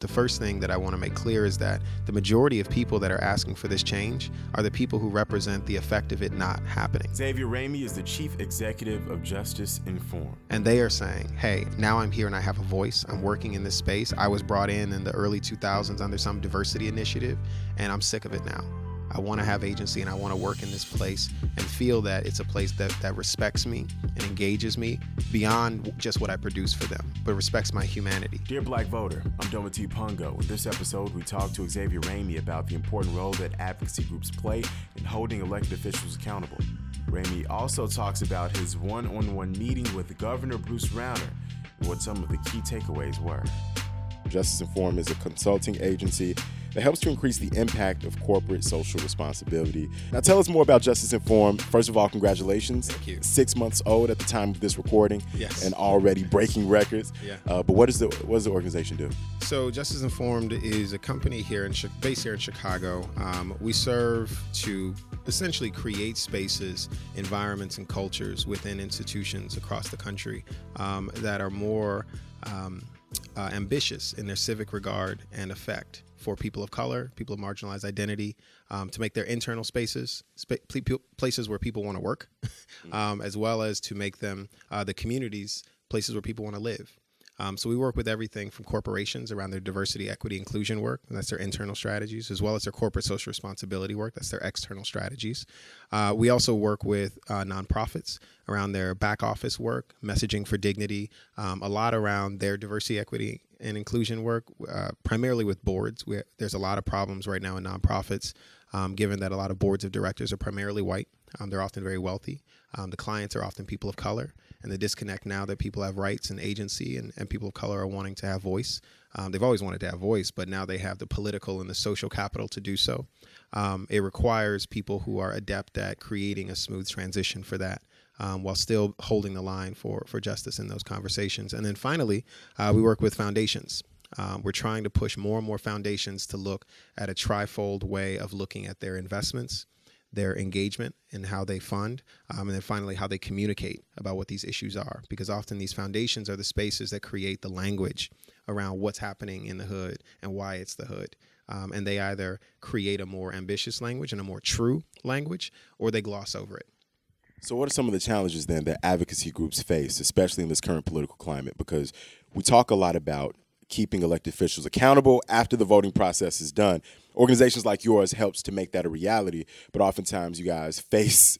The first thing that I want to make clear is that the majority of people that are asking for this change are the people who represent the effect of it not happening. Xavier Ramey is the chief executive of Justice Informed. And they are saying, hey, now I'm here and I have a voice. I'm working in this space. I was brought in in the early 2000s under some diversity initiative, and I'm sick of it now. I want to have agency and I want to work in this place and feel that it's a place that, that respects me and engages me beyond just what I produce for them, but respects my humanity. Dear Black Voter, I'm Dometi Pongo. In this episode, we talk to Xavier Ramey about the important role that advocacy groups play in holding elected officials accountable. Ramey also talks about his one on one meeting with Governor Bruce Rauner and what some of the key takeaways were. Justice Informed is a consulting agency that helps to increase the impact of corporate social responsibility. Now, tell us more about Justice Informed. First of all, congratulations. Thank you. Six months old at the time of this recording, Yes. and already breaking records. Yeah. Uh, but what, is the, what does the organization do? So, Justice Informed is a company here in based here in Chicago. Um, we serve to essentially create spaces, environments, and cultures within institutions across the country um, that are more um, uh, ambitious in their civic regard and effect for people of color, people of marginalized identity, um, to make their internal spaces spa- pl- places where people want to work, um, as well as to make them uh, the communities places where people want to live. Um, so we work with everything from corporations around their diversity, equity, inclusion work, and that's their internal strategies, as well as their corporate social responsibility work, that's their external strategies. Uh, we also work with uh, nonprofits around their back office work, messaging for dignity, um, a lot around their diversity, equity, and inclusion work, uh, primarily with boards. We, there's a lot of problems right now in nonprofits, um, given that a lot of boards of directors are primarily white. Um, they're often very wealthy. Um, the clients are often people of color, and the disconnect now that people have rights and agency, and, and people of color are wanting to have voice. Um, they've always wanted to have voice, but now they have the political and the social capital to do so. Um, it requires people who are adept at creating a smooth transition for that. Um, while still holding the line for, for justice in those conversations. And then finally, uh, we work with foundations. Um, we're trying to push more and more foundations to look at a trifold way of looking at their investments, their engagement, and how they fund, um, and then finally how they communicate about what these issues are. Because often these foundations are the spaces that create the language around what's happening in the hood and why it's the hood. Um, and they either create a more ambitious language and a more true language, or they gloss over it. So, what are some of the challenges then that advocacy groups face, especially in this current political climate? Because we talk a lot about keeping elected officials accountable after the voting process is done. Organizations like yours helps to make that a reality, but oftentimes you guys face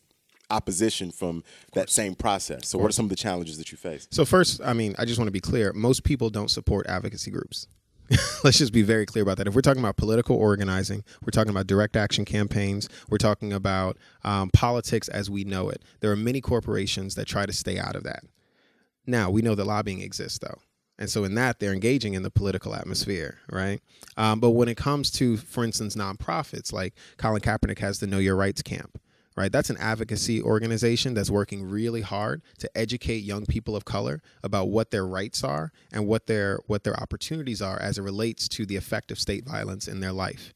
opposition from that same process. So, what are some of the challenges that you face? So first, I mean, I just want to be clear. Most people don't support advocacy groups. Let's just be very clear about that. If we're talking about political organizing, we're talking about direct action campaigns, we're talking about um, politics as we know it. There are many corporations that try to stay out of that. Now we know that lobbying exists, though. And so, in that, they're engaging in the political atmosphere, right? Um, but when it comes to, for instance, nonprofits, like Colin Kaepernick has the Know Your Rights Camp, right? That's an advocacy organization that's working really hard to educate young people of color about what their rights are and what their what their opportunities are as it relates to the effect of state violence in their life.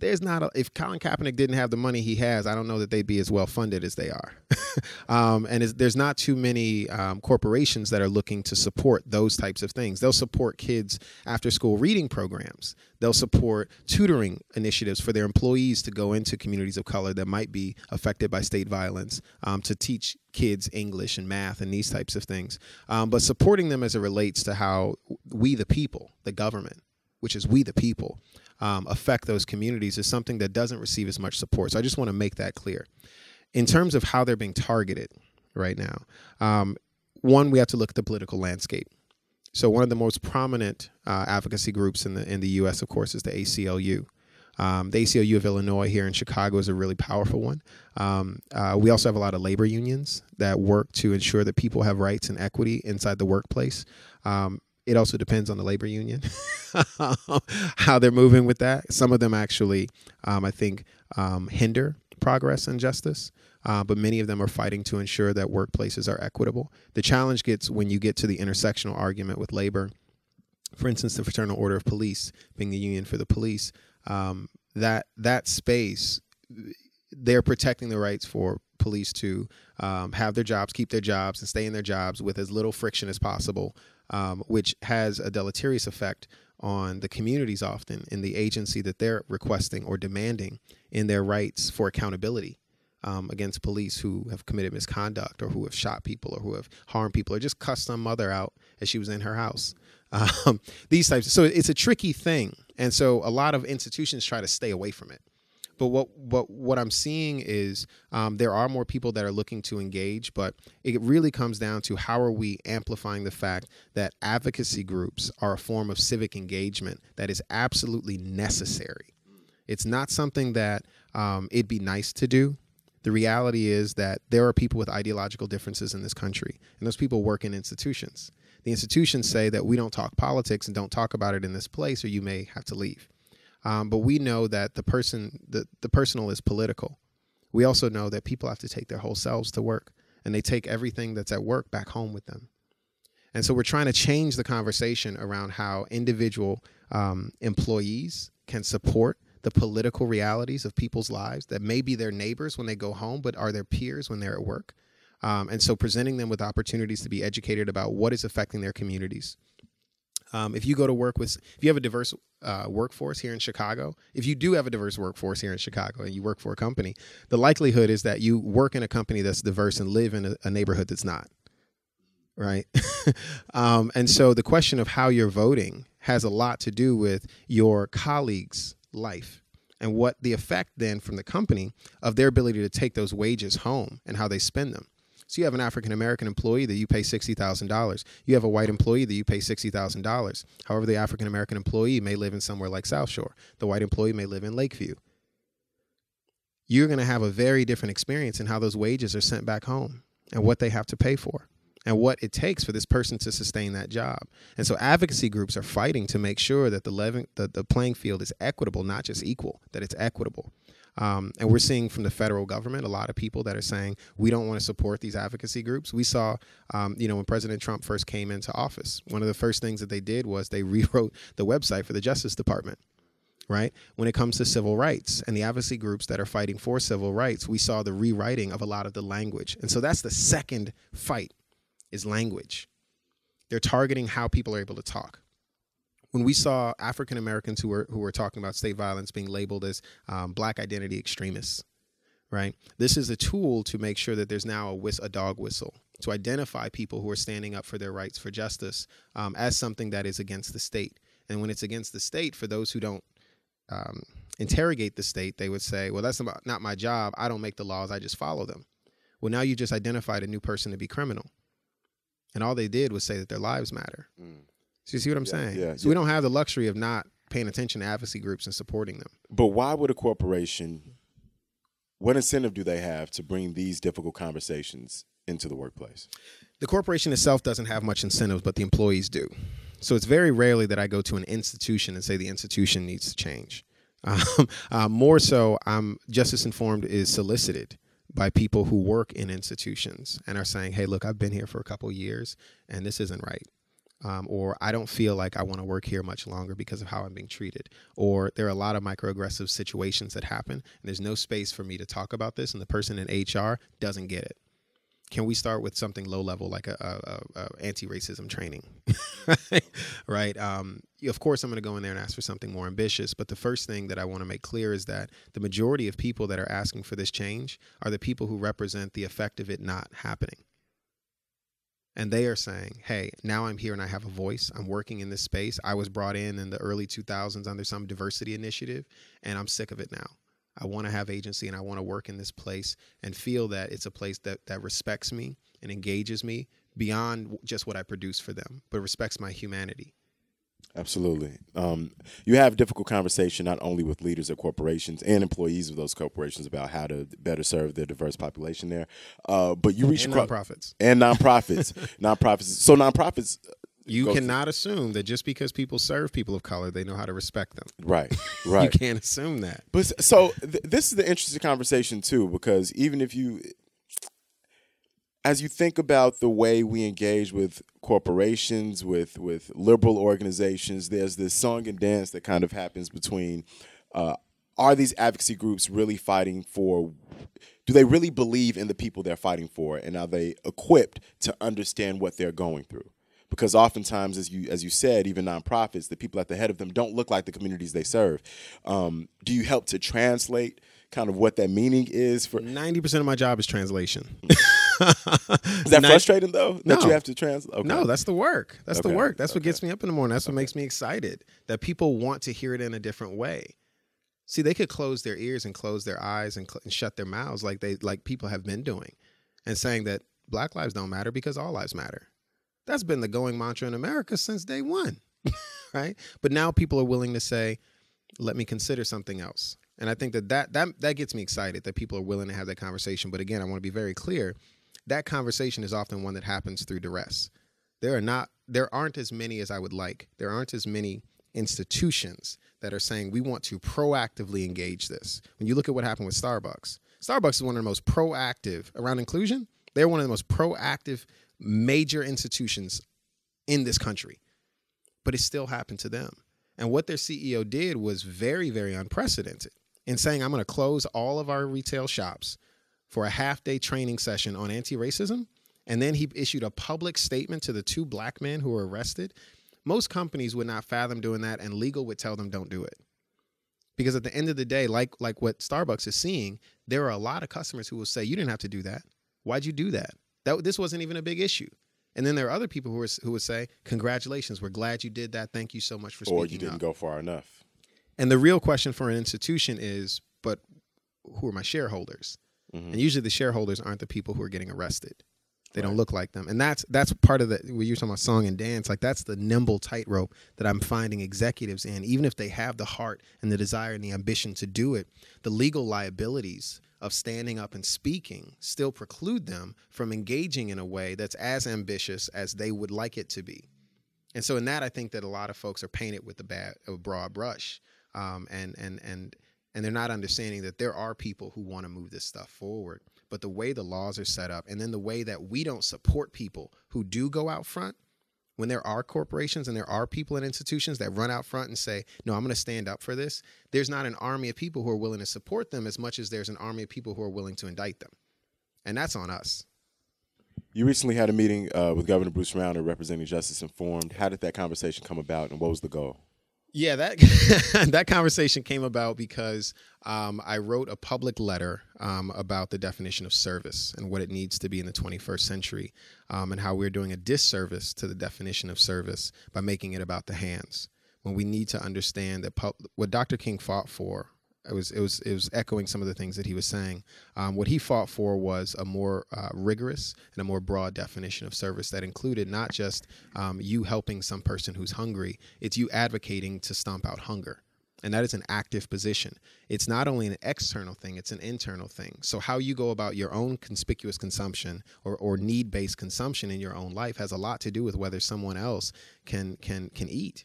There's not a, if Colin Kaepernick didn't have the money he has, I don't know that they'd be as well funded as they are. um, and there's not too many um, corporations that are looking to support those types of things. They'll support kids after school reading programs. They'll support tutoring initiatives for their employees to go into communities of color that might be affected by state violence um, to teach kids English and math and these types of things. Um, but supporting them as it relates to how we, the people, the government, which is we, the people, um, affect those communities is something that doesn't receive as much support. So I just want to make that clear. In terms of how they're being targeted right now, um, one, we have to look at the political landscape. So one of the most prominent uh, advocacy groups in the in the U.S., of course, is the ACLU. Um, the ACLU of Illinois here in Chicago is a really powerful one. Um, uh, we also have a lot of labor unions that work to ensure that people have rights and equity inside the workplace. Um, it also depends on the labor union how they're moving with that. Some of them actually, um, I think, um, hinder progress and justice. Uh, but many of them are fighting to ensure that workplaces are equitable. The challenge gets when you get to the intersectional argument with labor. For instance, the Fraternal Order of Police being the union for the police, um, that that space, they're protecting the rights for police to um, have their jobs, keep their jobs, and stay in their jobs with as little friction as possible um, which has a deleterious effect on the communities often in the agency that they're requesting or demanding in their rights for accountability um, against police who have committed misconduct or who have shot people or who have harmed people or just cussed some mother out as she was in her house. Um, these types. So it's a tricky thing, and so a lot of institutions try to stay away from it. But what what what I'm seeing is um, there are more people that are looking to engage, but it really comes down to how are we amplifying the fact that advocacy groups are a form of civic engagement that is absolutely necessary. It's not something that um, it'd be nice to do. The reality is that there are people with ideological differences in this country, and those people work in institutions. The institutions say that we don't talk politics and don't talk about it in this place, or you may have to leave. Um, but we know that the person, the, the personal is political. We also know that people have to take their whole selves to work, and they take everything that's at work back home with them. And so we're trying to change the conversation around how individual um, employees can support the political realities of people's lives that may be their neighbors when they go home, but are their peers when they're at work. Um, and so presenting them with opportunities to be educated about what is affecting their communities. Um, if you go to work with, if you have a diverse uh, workforce here in Chicago, if you do have a diverse workforce here in Chicago and you work for a company, the likelihood is that you work in a company that's diverse and live in a, a neighborhood that's not. Right. um, and so the question of how you're voting has a lot to do with your colleagues' life and what the effect then from the company of their ability to take those wages home and how they spend them. So you have an African American employee that you pay $60,000. You have a white employee that you pay $60,000. However, the African American employee may live in somewhere like South Shore. The white employee may live in Lakeview. You're going to have a very different experience in how those wages are sent back home and what they have to pay for and what it takes for this person to sustain that job. And so advocacy groups are fighting to make sure that the, the, the playing field is equitable, not just equal, that it's equitable. Um, and we're seeing from the federal government a lot of people that are saying we don't want to support these advocacy groups. We saw, um, you know, when President Trump first came into office, one of the first things that they did was they rewrote the website for the Justice Department. Right? When it comes to civil rights and the advocacy groups that are fighting for civil rights, we saw the rewriting of a lot of the language. And so that's the second fight is language. They're targeting how people are able to talk when we saw African Americans who were who were talking about state violence being labeled as um, black identity extremists, right? This is a tool to make sure that there's now a, a dog whistle to identify people who are standing up for their rights for justice um, as something that is against the state. And when it's against the state, for those who don't um, interrogate the state, they would say, "Well, that's not my job. I don't make the laws. I just follow them." Well, now you just identified a new person to be criminal, and all they did was say that their lives matter. Mm. So you see what I'm yeah, saying? Yeah, so yeah. we don't have the luxury of not paying attention to advocacy groups and supporting them. But why would a corporation? What incentive do they have to bring these difficult conversations into the workplace? The corporation itself doesn't have much incentives, but the employees do. So it's very rarely that I go to an institution and say the institution needs to change. Um, uh, more so, I'm Justice Informed is solicited by people who work in institutions and are saying, "Hey, look, I've been here for a couple years, and this isn't right." Um, or I don't feel like I want to work here much longer because of how I'm being treated, or there are a lot of microaggressive situations that happen, and there's no space for me to talk about this, and the person in HR doesn't get it. Can we start with something low level like a, a, a anti-racism training, right? Um, of course, I'm going to go in there and ask for something more ambitious, but the first thing that I want to make clear is that the majority of people that are asking for this change are the people who represent the effect of it not happening and they are saying, "Hey, now I'm here and I have a voice. I'm working in this space. I was brought in in the early 2000s under some diversity initiative, and I'm sick of it now. I want to have agency and I want to work in this place and feel that it's a place that that respects me and engages me beyond just what I produce for them, but respects my humanity." Absolutely. Um, you have difficult conversation not only with leaders of corporations and employees of those corporations about how to better serve the diverse population there, uh, but you reach and nonprofits and nonprofits, nonprofits. So nonprofits. Uh, you cannot through. assume that just because people serve people of color, they know how to respect them. Right, right. you can't assume that. But so th- this is the interesting conversation too, because even if you as you think about the way we engage with corporations, with with liberal organizations, there's this song and dance that kind of happens between. Uh, are these advocacy groups really fighting for? Do they really believe in the people they're fighting for, and are they equipped to understand what they're going through? because oftentimes, as you as you said, even nonprofits, the people at the head of them don't look like the communities they serve. Um, do you help to translate kind of what that meaning is for? Ninety percent of my job is translation. Is that frustrating though? That No. you have to translate. Okay. No, that's the work. That's the work. That's what gets me up in the morning. That's what makes me excited. That people want to hear it in a different way. See, they could close their ears and close their eyes and, cl- and shut their mouths like they like people have been doing, and saying that Black lives don't matter because all lives matter. That's been the going mantra in America since day one, right? But now people are willing to say, "Let me consider something else." And I think that that that that gets me excited that people are willing to have that conversation. But again, I want to be very clear: that conversation is often one that happens through duress there are not there aren't as many as I would like. There aren't as many institutions that are saying we want to proactively engage this. When you look at what happened with Starbucks, Starbucks is one of the most proactive around inclusion. They're one of the most proactive major institutions in this country. But it still happened to them. And what their CEO did was very, very unprecedented in saying, I'm going to close all of our retail shops for a half day training session on anti racism. And then he issued a public statement to the two black men who were arrested. Most companies would not fathom doing that, and legal would tell them don't do it. Because at the end of the day, like like what Starbucks is seeing, there are a lot of customers who will say, "You didn't have to do that. Why'd you do that? That this wasn't even a big issue." And then there are other people who are, who would say, "Congratulations, we're glad you did that. Thank you so much for speaking or you didn't up." go far enough. And the real question for an institution is, but who are my shareholders? Mhm. And usually the shareholders aren't the people who are getting arrested. They don't look like them. And that's that's part of the when you're talking about song and dance, like that's the nimble tightrope that I'm finding executives in, even if they have the heart and the desire and the ambition to do it, the legal liabilities of standing up and speaking still preclude them from engaging in a way that's as ambitious as they would like it to be. And so in that, I think that a lot of folks are painted with a bad, a broad brush, um, and and and and they're not understanding that there are people who want to move this stuff forward. But the way the laws are set up, and then the way that we don't support people who do go out front, when there are corporations and there are people in institutions that run out front and say, "No, I'm going to stand up for this," there's not an army of people who are willing to support them as much as there's an army of people who are willing to indict them, and that's on us. You recently had a meeting uh, with Governor Bruce Rauner representing Justice Informed. How did that conversation come about, and what was the goal? Yeah, that that conversation came about because um, I wrote a public letter um, about the definition of service and what it needs to be in the 21st century, um, and how we're doing a disservice to the definition of service by making it about the hands. When we need to understand that pub- what Dr. King fought for, it was it was it was echoing some of the things that he was saying. Um, what he fought for was a more uh, rigorous and a more broad definition of service that included not just um, you helping some person who's hungry, it's you advocating to stomp out hunger. And that is an active position. It's not only an external thing, it's an internal thing. So, how you go about your own conspicuous consumption or, or need based consumption in your own life has a lot to do with whether someone else can, can, can eat.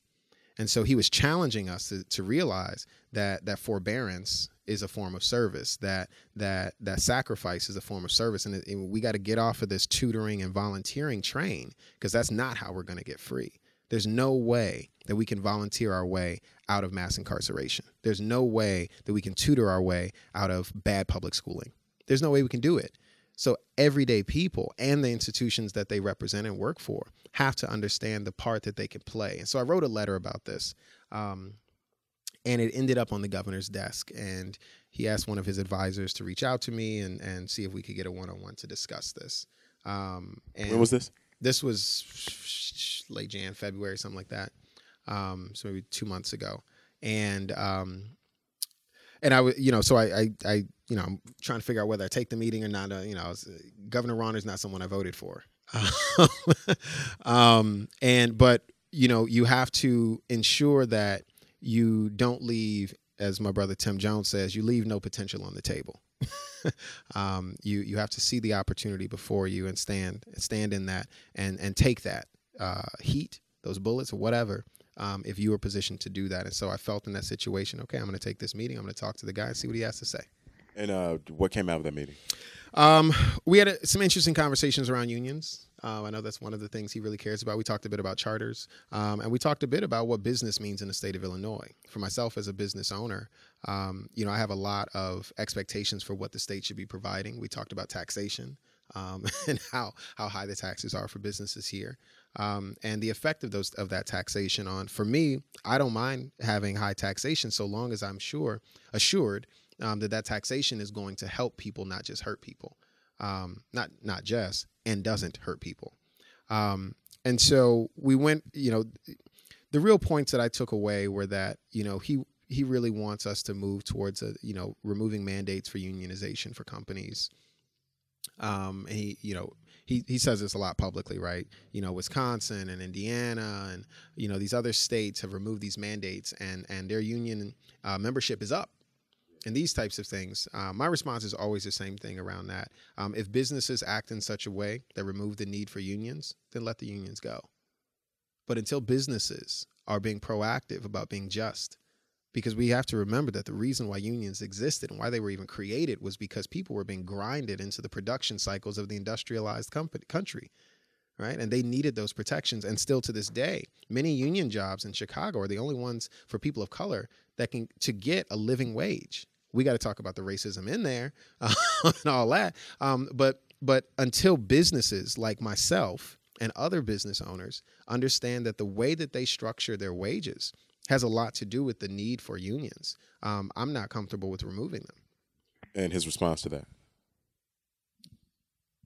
And so he was challenging us to, to realize that that forbearance is a form of service, that that that sacrifice is a form of service, and, and we got to get off of this tutoring and volunteering train because that's not how we're going to get free. There's no way that we can volunteer our way out of mass incarceration. There's no way that we can tutor our way out of bad public schooling. There's no way we can do it. So everyday people and the institutions that they represent and work for have to understand the part that they can play. And so I wrote a letter about this, um, and it ended up on the governor's desk. And he asked one of his advisors to reach out to me and and see if we could get a one on one to discuss this. Um, and When was this? this was late Jan, February, something like that. Um, so maybe two months ago, and um, and I was, you know, so I, I, I, you know, I'm trying to figure out whether I take the meeting or not. Uh, you know, was, Governor Rauner is not someone I voted for, um, and but you know, you have to ensure that you don't leave, as my brother Tim Jones says, you leave no potential on the table. um, you you have to see the opportunity before you and stand stand in that and and take that uh, heat, those bullets or whatever. Um, if you were positioned to do that, and so I felt in that situation, okay, I'm going to take this meeting. I'm going to talk to the guy and see what he has to say. And uh, what came out of that meeting? Um, we had a, some interesting conversations around unions. Uh, I know that's one of the things he really cares about. We talked a bit about charters, um, and we talked a bit about what business means in the state of Illinois. For myself as a business owner, um, you know, I have a lot of expectations for what the state should be providing. We talked about taxation. um, and how how high the taxes are for businesses here, um, and the effect of those of that taxation on. For me, I don't mind having high taxation so long as I'm sure assured um, that that taxation is going to help people, not just hurt people, um, not not just and doesn't hurt people. Um, and so we went, you know, the real points that I took away were that you know he he really wants us to move towards a you know removing mandates for unionization for companies. Um, and he you know he he says this a lot publicly, right? You know, Wisconsin and Indiana and you know these other states have removed these mandates and and their union uh, membership is up. And these types of things, uh, my response is always the same thing around that. Um, if businesses act in such a way that remove the need for unions, then let the unions go. But until businesses are being proactive about being just, because we have to remember that the reason why unions existed and why they were even created was because people were being grinded into the production cycles of the industrialized company, country right? And they needed those protections. And still to this day many union jobs in chicago are the only ones for people of color that can to get a living wage. We got to talk about the racism in there uh, and all that. Um, but but until businesses like myself and other business owners understand that the way that they structure their wages has a lot to do with the need for unions. Um, I'm not comfortable with removing them. And his response to that?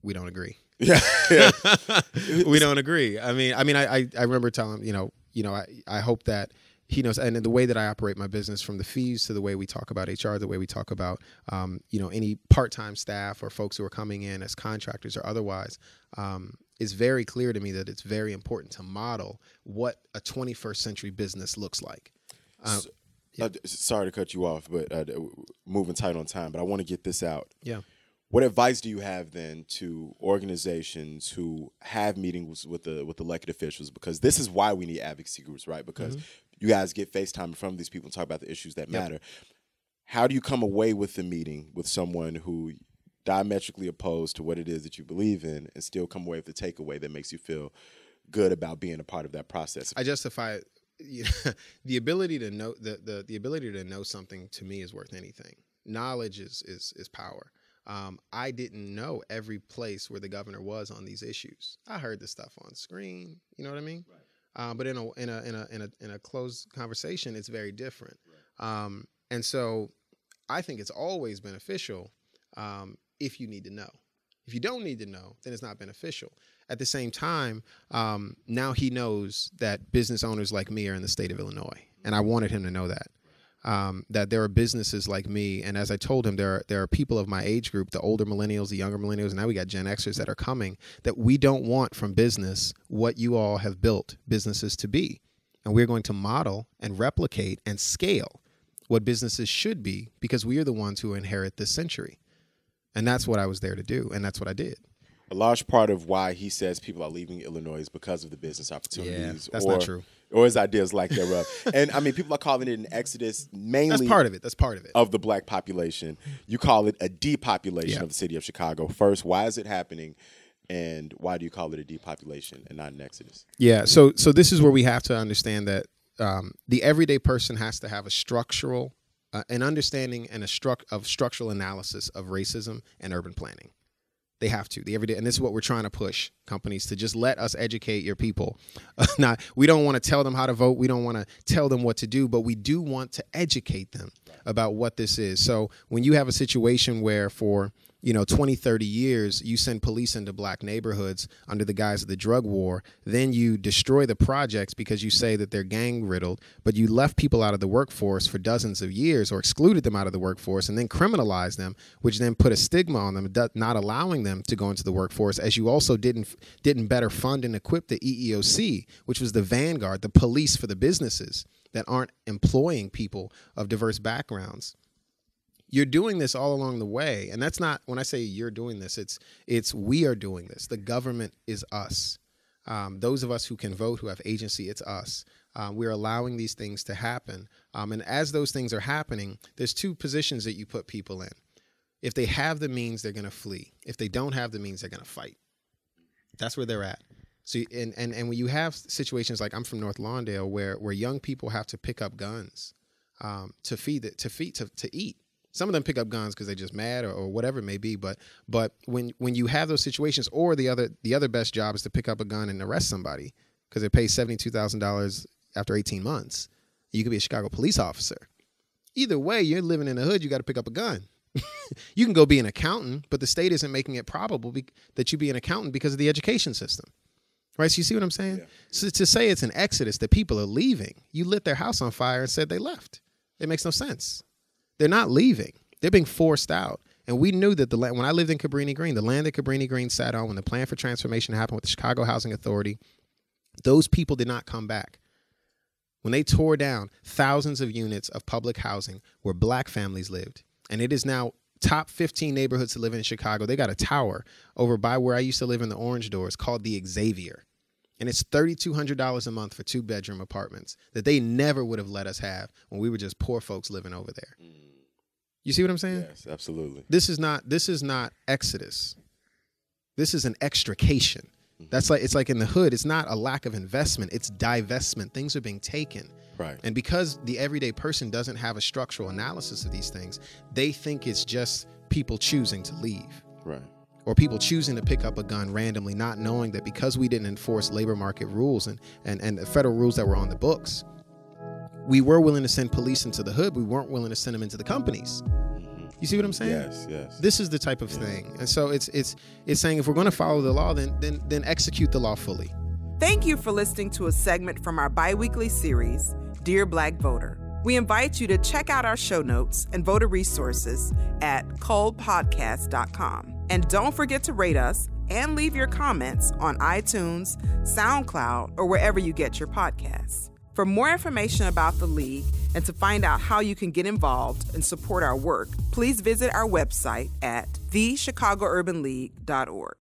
We don't agree. Yeah, yeah. we don't agree. I mean, I mean, I, I, I remember telling you know, you know, I, I hope that he knows, and the way that I operate my business, from the fees to the way we talk about HR, the way we talk about, um, you know, any part-time staff or folks who are coming in as contractors or otherwise, um, is very clear to me that it's very important to model what a 21st century business looks like. Uh, so, yeah. uh, sorry to cut you off, but uh, moving tight on time, but I want to get this out. Yeah. What advice do you have then to organizations who have meetings with the with elected officials? Because this is why we need advocacy groups, right? Because mm-hmm. You guys get FaceTime in front of these people and talk about the issues that yep. matter. How do you come away with the meeting with someone who diametrically opposed to what it is that you believe in and still come away with a takeaway that makes you feel good about being a part of that process. I justify you know, the ability to know the, the the ability to know something to me is worth anything. Knowledge is is is power. Um, I didn't know every place where the governor was on these issues. I heard the stuff on screen. You know what I mean? Right. Um, but in a in a in a in a in a closed conversation, it's very different. Right. Um, and so, I think it's always beneficial um, if you need to know. If you don't need to know, then it's not beneficial. At the same time, um, now he knows that business owners like me are in the state of Illinois, and I wanted him to know that. Um, that there are businesses like me, and as I told him, there are, there are people of my age group, the older millennials, the younger millennials, and now we got Gen Xers that are coming. That we don't want from business what you all have built businesses to be, and we're going to model and replicate and scale what businesses should be because we are the ones who inherit this century. And that's what I was there to do, and that's what I did. A large part of why he says people are leaving Illinois is because of the business opportunities. Yeah, that's or, not true. Or his ideas like thereof. and I mean, people are calling it an exodus mainly. That's part of it. That's part of it. Of the black population. You call it a depopulation yeah. of the city of Chicago. First, why is it happening? And why do you call it a depopulation and not an exodus? Yeah. So, so this is where we have to understand that um, the everyday person has to have a structural uh, an understanding and a struct of structural analysis of racism and urban planning. They have to. The everyday, and this is what we're trying to push companies to just let us educate your people. Not we don't want to tell them how to vote. We don't want to tell them what to do, but we do want to educate them about what this is. So when you have a situation where for you know 20 30 years you send police into black neighborhoods under the guise of the drug war then you destroy the projects because you say that they're gang riddled but you left people out of the workforce for dozens of years or excluded them out of the workforce and then criminalized them which then put a stigma on them not allowing them to go into the workforce as you also didn't didn't better fund and equip the EEOC which was the vanguard the police for the businesses that aren't employing people of diverse backgrounds you're doing this all along the way and that's not when i say you're doing this it's it's we are doing this. The government is us. Um, those of us who can vote who have agency it's us. Um, we're allowing these things to happen. Um, and as those things are happening there's two positions that you put people in. If they have the means they're going to flee. If they don't have the means they're going to fight. That's where they're at. So and, and and when you have situations like i'm from north lawndale where where young people have to pick up guns um, to feed it to feed to, to eat Some of them pick up guns because they're just mad or, or whatever it may be. But but when when you have those situations, or the other the other best job is to pick up a gun and arrest somebody because it pays seventy two thousand dollars after eighteen months. You could be a Chicago police officer. Either way, you're living in the hood. You got to pick up a gun. you can go be an accountant, but the state isn't making it probable be- that you be an accountant because of the education system. Right? So you see what I'm saying? Yeah. So to say it's an exodus that people are leaving, you lit their house on fire and said they left. It makes no sense. They're not leaving. They're being forced out. And we knew that the land, when I lived in Cabrini Green, the land that Cabrini Green sat on when the plan for transformation happened with the Chicago Housing Authority, those people did not come back. When they tore down thousands of units of public housing where black families lived, and it is now top 15 neighborhoods to live in Chicago. They got a tower over by where I used to live in the Orange Doors called the Xavier. And it's $3,200 a month for two bedroom apartments that they never would have let us have when we were just poor folks living over there. Mm. You see what I'm saying? Yes, absolutely. This is not this is not exodus. This is an extrication. Mm-hmm. That's like it's like in the hood, it's not a lack of investment, it's divestment. Things are being taken. Right. And because the everyday person doesn't have a structural analysis of these things, they think it's just people choosing to leave Right. or people choosing to pick up a gun randomly, not knowing that because we didn't enforce labor market rules and, and, and the federal rules that were on the books, we were willing to send police into the hood. We weren't willing to send them into the companies. You see what I'm saying? Yes, yes. This is the type of thing. And so it's it's it's saying if we're going to follow the law, then then then execute the law fully. Thank you for listening to a segment from our biweekly series, Dear Black Voter. We invite you to check out our show notes and voter resources at coldpodcast.com. And don't forget to rate us and leave your comments on iTunes, SoundCloud, or wherever you get your podcasts. For more information about the League and to find out how you can get involved and support our work, please visit our website at thechicagоurbanleague.org.